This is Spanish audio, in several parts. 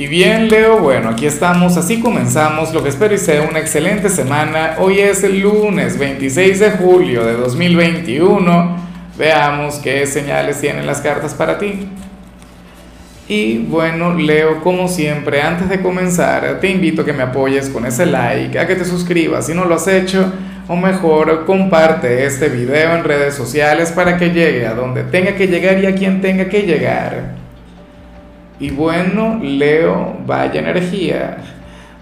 Y bien, Leo, bueno, aquí estamos, así comenzamos lo que espero y sea una excelente semana. Hoy es el lunes 26 de julio de 2021. Veamos qué señales tienen las cartas para ti. Y bueno, Leo, como siempre, antes de comenzar, te invito a que me apoyes con ese like, a que te suscribas si no lo has hecho, o mejor, comparte este video en redes sociales para que llegue a donde tenga que llegar y a quien tenga que llegar. Y bueno, Leo, vaya energía.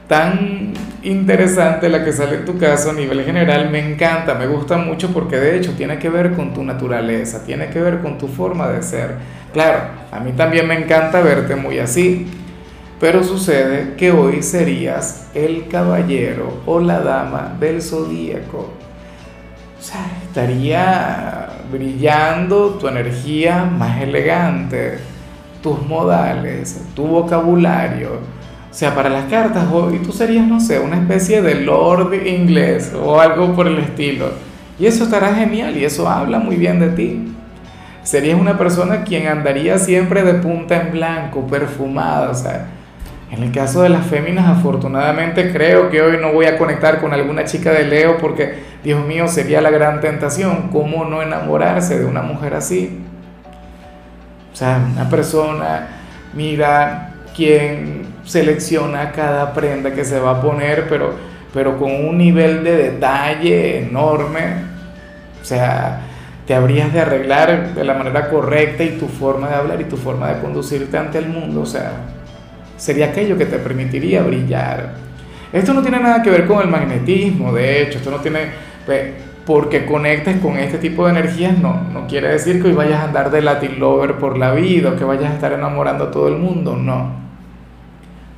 Tan interesante la que sale en tu caso a nivel general, me encanta, me gusta mucho porque de hecho tiene que ver con tu naturaleza, tiene que ver con tu forma de ser. Claro, a mí también me encanta verte muy así, pero sucede que hoy serías el caballero o la dama del zodíaco. O sea, estaría brillando tu energía más elegante tus modales, tu vocabulario. O sea, para las cartas hoy tú serías, no sé, una especie de lord inglés o algo por el estilo. Y eso estará genial y eso habla muy bien de ti. Serías una persona quien andaría siempre de punta en blanco, perfumada. O sea, en el caso de las féminas, afortunadamente creo que hoy no voy a conectar con alguna chica de Leo porque, Dios mío, sería la gran tentación. ¿Cómo no enamorarse de una mujer así? O sea, una persona mira quién selecciona cada prenda que se va a poner, pero, pero con un nivel de detalle enorme. O sea, te habrías de arreglar de la manera correcta y tu forma de hablar y tu forma de conducirte ante el mundo. O sea, sería aquello que te permitiría brillar. Esto no tiene nada que ver con el magnetismo, de hecho, esto no tiene... porque conectes con este tipo de energías no, no quiere decir que hoy vayas a andar de Latin Lover por la vida o que vayas a estar enamorando a todo el mundo, no.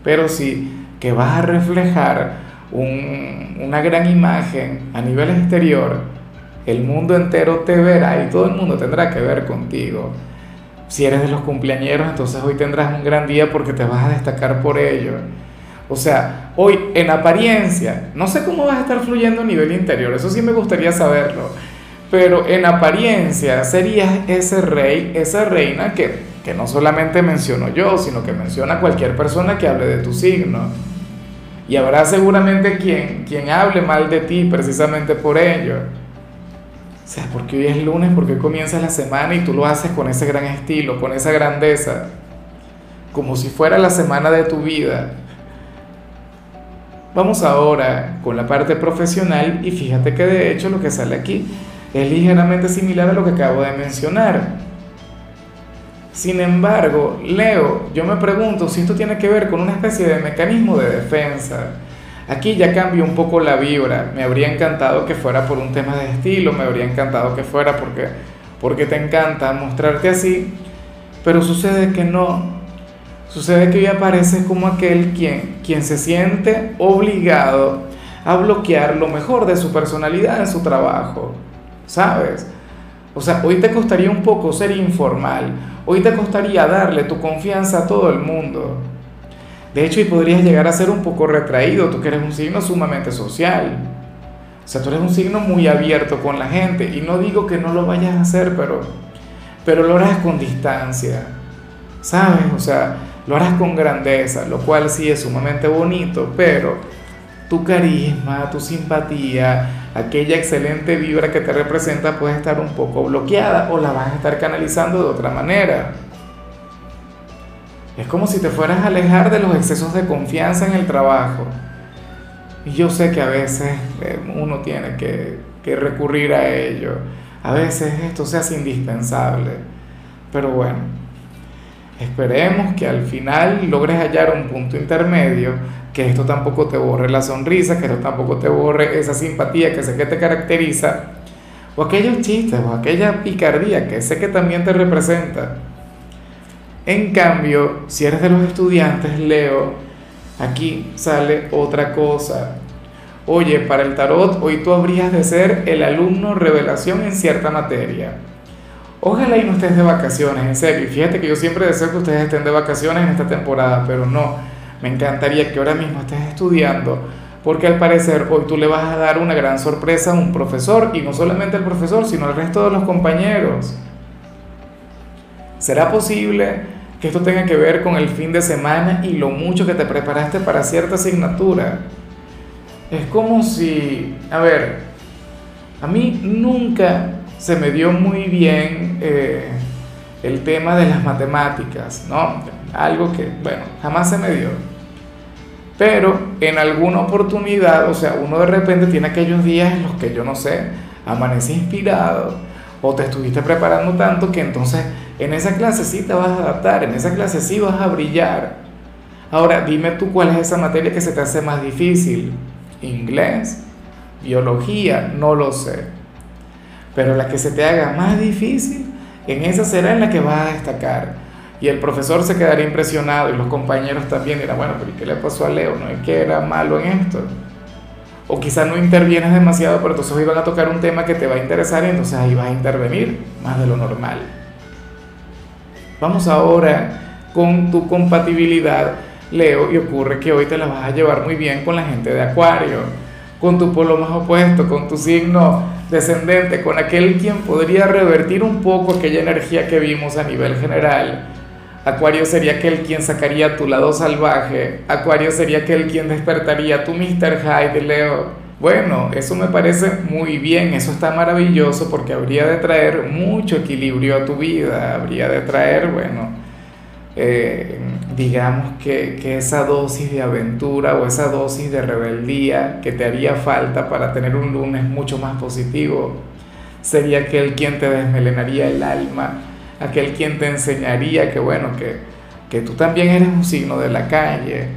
Pero sí que vas a reflejar una gran imagen a nivel exterior, el mundo entero te verá y todo el mundo tendrá que ver contigo. Si eres de los cumpleañeros, entonces hoy tendrás un gran día porque te vas a destacar por ello o sea, hoy en apariencia, no sé cómo vas a estar fluyendo a nivel interior, eso sí me gustaría saberlo, pero en apariencia serías ese rey, esa reina que, que no solamente menciono yo, sino que menciona cualquier persona que hable de tu signo. Y habrá seguramente quien, quien hable mal de ti precisamente por ello. O sea, porque hoy es lunes, porque comienza la semana y tú lo haces con ese gran estilo, con esa grandeza, como si fuera la semana de tu vida. Vamos ahora con la parte profesional y fíjate que de hecho lo que sale aquí es ligeramente similar a lo que acabo de mencionar. Sin embargo, Leo, yo me pregunto si esto tiene que ver con una especie de mecanismo de defensa. Aquí ya cambio un poco la vibra. Me habría encantado que fuera por un tema de estilo, me habría encantado que fuera porque, porque te encanta mostrarte así, pero sucede que no. Sucede que hoy aparece como aquel quien, quien se siente obligado a bloquear lo mejor de su personalidad en su trabajo, ¿sabes? O sea, hoy te costaría un poco ser informal, hoy te costaría darle tu confianza a todo el mundo. De hecho, hoy podrías llegar a ser un poco retraído, tú que eres un signo sumamente social. O sea, tú eres un signo muy abierto con la gente y no digo que no lo vayas a hacer, pero, pero lo harás con distancia, ¿sabes? O sea, lo harás con grandeza, lo cual sí es sumamente bonito, pero tu carisma, tu simpatía, aquella excelente vibra que te representa puede estar un poco bloqueada o la vas a estar canalizando de otra manera. Es como si te fueras a alejar de los excesos de confianza en el trabajo. Y yo sé que a veces eh, uno tiene que, que recurrir a ello. A veces esto se hace indispensable. Pero bueno, Esperemos que al final logres hallar un punto intermedio, que esto tampoco te borre la sonrisa, que esto tampoco te borre esa simpatía que sé que te caracteriza, o aquellos chistes, o aquella picardía que sé que también te representa. En cambio, si eres de los estudiantes, Leo, aquí sale otra cosa. Oye, para el tarot, hoy tú habrías de ser el alumno revelación en cierta materia. Ojalá y no estés de vacaciones, en serio. Fíjate que yo siempre deseo que ustedes estén de vacaciones en esta temporada, pero no. Me encantaría que ahora mismo estés estudiando, porque al parecer hoy tú le vas a dar una gran sorpresa a un profesor, y no solamente al profesor, sino al resto de los compañeros. ¿Será posible que esto tenga que ver con el fin de semana y lo mucho que te preparaste para cierta asignatura. Es como si, a ver, a mí nunca se me dio muy bien eh, el tema de las matemáticas, ¿no? Algo que, bueno, jamás se me dio. Pero en alguna oportunidad, o sea, uno de repente tiene aquellos días en los que yo no sé, amanece inspirado o te estuviste preparando tanto que entonces en esa clase sí te vas a adaptar, en esa clase sí vas a brillar. Ahora, dime tú cuál es esa materia que se te hace más difícil. Inglés, biología, no lo sé. Pero la que se te haga más difícil, en esa será en la que vas a destacar. Y el profesor se quedaría impresionado y los compañeros también dirán, bueno, pero ¿y qué le pasó a Leo? ¿No es que era malo en esto? O quizás no intervienes demasiado, pero entonces hoy a tocar un tema que te va a interesar y entonces ahí vas a intervenir más de lo normal. Vamos ahora con tu compatibilidad, Leo, y ocurre que hoy te la vas a llevar muy bien con la gente de Acuario, con tu polo más opuesto, con tu signo descendente, con aquel quien podría revertir un poco aquella energía que vimos a nivel general Acuario sería aquel quien sacaría tu lado salvaje. Acuario sería aquel quien despertaría tu Mr. Hyde, Leo. Bueno, eso me parece muy bien, eso está maravilloso porque habría de traer mucho equilibrio a tu vida, habría de traer, bueno, eh, digamos que, que, esa dosis de aventura o esa dosis de rebeldía que te haría falta para tener un lunes mucho más positivo, sería aquel quien te desmelenaría el alma aquel quien te enseñaría que, bueno, que, que tú también eres un signo de la calle,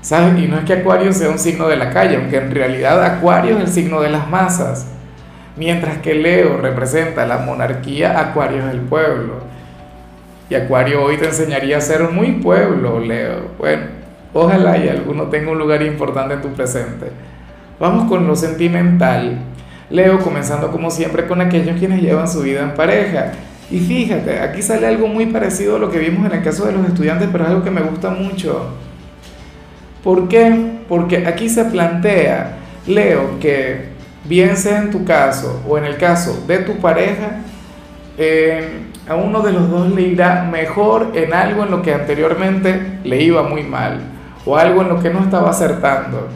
¿sabes? Y no es que Acuario sea un signo de la calle, aunque en realidad Acuario es el signo de las masas, mientras que Leo representa la monarquía, Acuario es el pueblo. Y Acuario hoy te enseñaría a ser muy pueblo, Leo. Bueno, ojalá y alguno tenga un lugar importante en tu presente. Vamos con lo sentimental. Leo, comenzando como siempre con aquellos quienes llevan su vida en pareja. Y fíjate, aquí sale algo muy parecido a lo que vimos en el caso de los estudiantes, pero es algo que me gusta mucho. ¿Por qué? Porque aquí se plantea, Leo, que bien sea en tu caso o en el caso de tu pareja, eh, a uno de los dos le irá mejor en algo en lo que anteriormente le iba muy mal o algo en lo que no estaba acertando.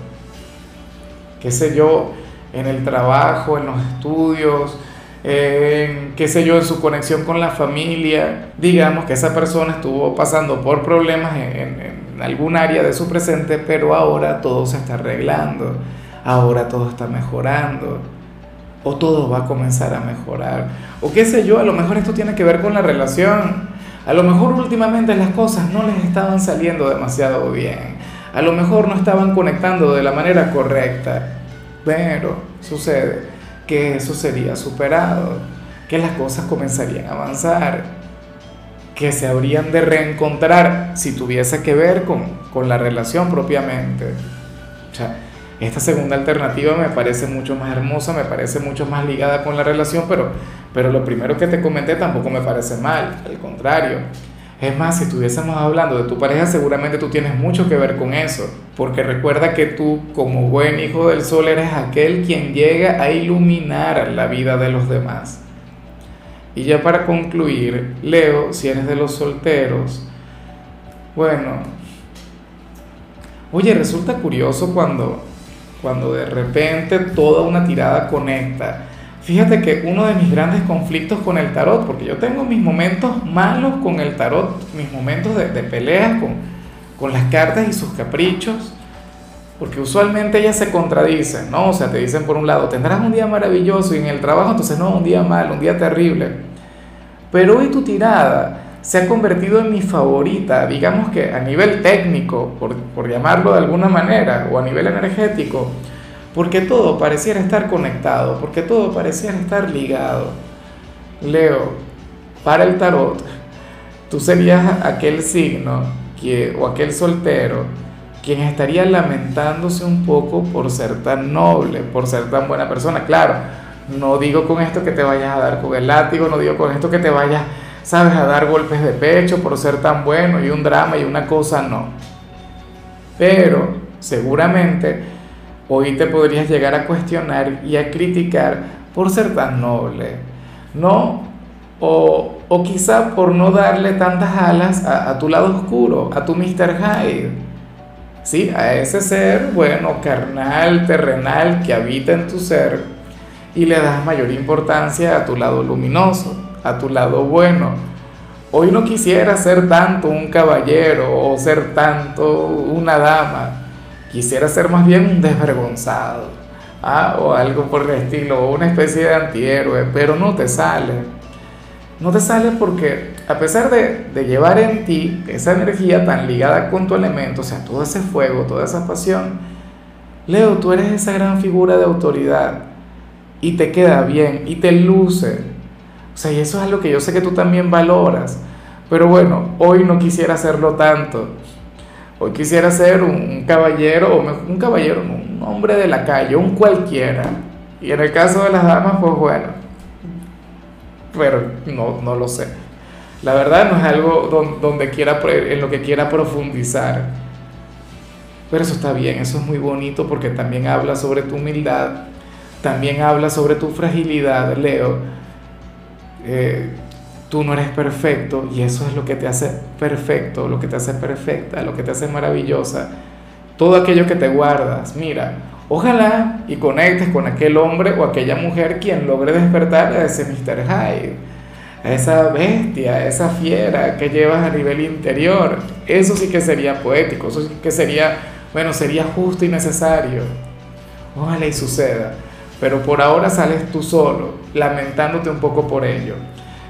Qué sé yo, en el trabajo, en los estudios, qué sé yo, en su conexión con la familia, digamos que esa persona estuvo pasando por problemas en, algún área de su presente, pero ahora todo se está arreglando, ahora todo está mejorando, o todo va a comenzar a mejorar, o qué sé yo, a lo mejor esto tiene que ver con la relación, a lo mejor últimamente las cosas no les estaban saliendo demasiado bien, a lo mejor no estaban conectando de la manera correcta, pero sucede que eso sería superado, que las cosas comenzarían a avanzar, que se habrían de reencontrar si tuviese que ver con, con la relación propiamente. O sea, esta segunda alternativa me parece mucho más hermosa, me parece mucho más ligada con la relación, pero, pero lo primero que te comenté tampoco me parece mal, al contrario. Es más, si estuviésemos hablando de tu pareja, seguramente tú tienes mucho que ver con eso, porque recuerda que tú, como buen hijo del sol, eres aquel quien llega a iluminar la vida de los demás. Y ya para concluir, Leo, si eres de los solteros, bueno, oye, resulta curioso cuando, cuando de repente toda una tirada conecta Fíjate que uno de mis grandes conflictos con el tarot, porque yo tengo mis momentos malos con el tarot, mis momentos de, de peleas con, con las cartas y sus caprichos, porque usualmente ellas se contradicen, ¿no? O sea, te dicen por un lado, tendrás un día maravilloso y en el trabajo entonces no, un día malo, un día terrible. Pero hoy tu tirada se ha convertido en mi favorita, digamos que a nivel técnico, por, por llamarlo de alguna manera, o a nivel energético, porque todo pareciera estar conectado, porque todo pareciera estar ligado. Leo, para el tarot, tú serías aquel signo que, o aquel soltero quien estaría lamentándose un poco por ser tan noble, por ser tan buena persona. Claro, no digo con esto que te vayas a dar con el látigo, no digo con esto que te vayas, sabes, a dar golpes de pecho por ser tan bueno y un drama y una cosa, no. Pero seguramente hoy te podrías llegar a cuestionar y a criticar por ser tan noble. No O, o quizá por no darle tantas alas a, a tu lado oscuro, a tu Mr. Hyde. ¿Sí? A ese ser, bueno, carnal, terrenal, que habita en tu ser y le das mayor importancia a tu lado luminoso, a tu lado bueno. Hoy no quisiera ser tanto un caballero o ser tanto una dama, quisiera ser más bien un desvergonzado, ¿ah? o algo por el estilo, o una especie de antihéroe, pero no te sale no te sale porque a pesar de, de, llevar en ti esa energía tan ligada con tu elemento, o sea, todo ese fuego, toda esa pasión, Leo, tú eres esa gran figura de autoridad y te queda bien y te luce. O sea, y eso es algo que yo sé que tú también valoras. Pero bueno, hoy no quisiera hacerlo tanto. Hoy quisiera ser un, caballero, o un caballero, un hombre de la calle, un cualquiera. Y en el caso de las damas, pues bueno, pero no, no lo sé. La verdad no es algo donde quiera, en lo que quiera profundizar. Pero eso está bien, eso es muy bonito porque también habla sobre tu humildad, también habla sobre tu fragilidad, Leo. Eh, tú no eres perfecto y eso es lo que te hace perfecto, lo que te hace perfecta, lo que te hace maravillosa. Todo aquello que te guardas, mira, Ojalá y conectes con aquel hombre o aquella mujer quien logre despertar a ese Mr. Hyde, a esa bestia, a esa fiera que llevas a nivel interior. Eso sí que sería poético, eso sí que sería, bueno, sería justo y necesario. Ojalá y suceda, pero por ahora sales tú solo, lamentándote un poco por ello.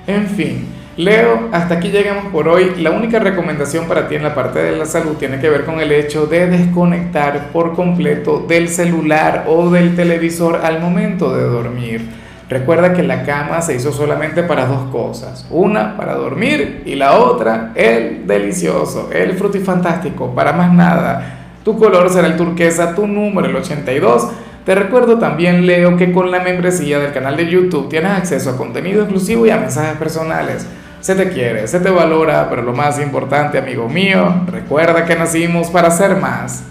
En fin. Leo, hasta aquí llegamos por hoy. La única recomendación para ti en la parte de la salud tiene que ver con el hecho de desconectar por completo del celular o del televisor al momento de dormir. Recuerda que la cama se hizo solamente para dos cosas. Una para dormir y la otra el delicioso, el frutifantástico, para más nada. Tu color será el turquesa, tu número el 82. Te recuerdo también, Leo, que con la membresía del canal de YouTube tienes acceso a contenido exclusivo y a mensajes personales se te quiere, se te valora, pero lo más importante, amigo mío, recuerda que nacimos para ser más.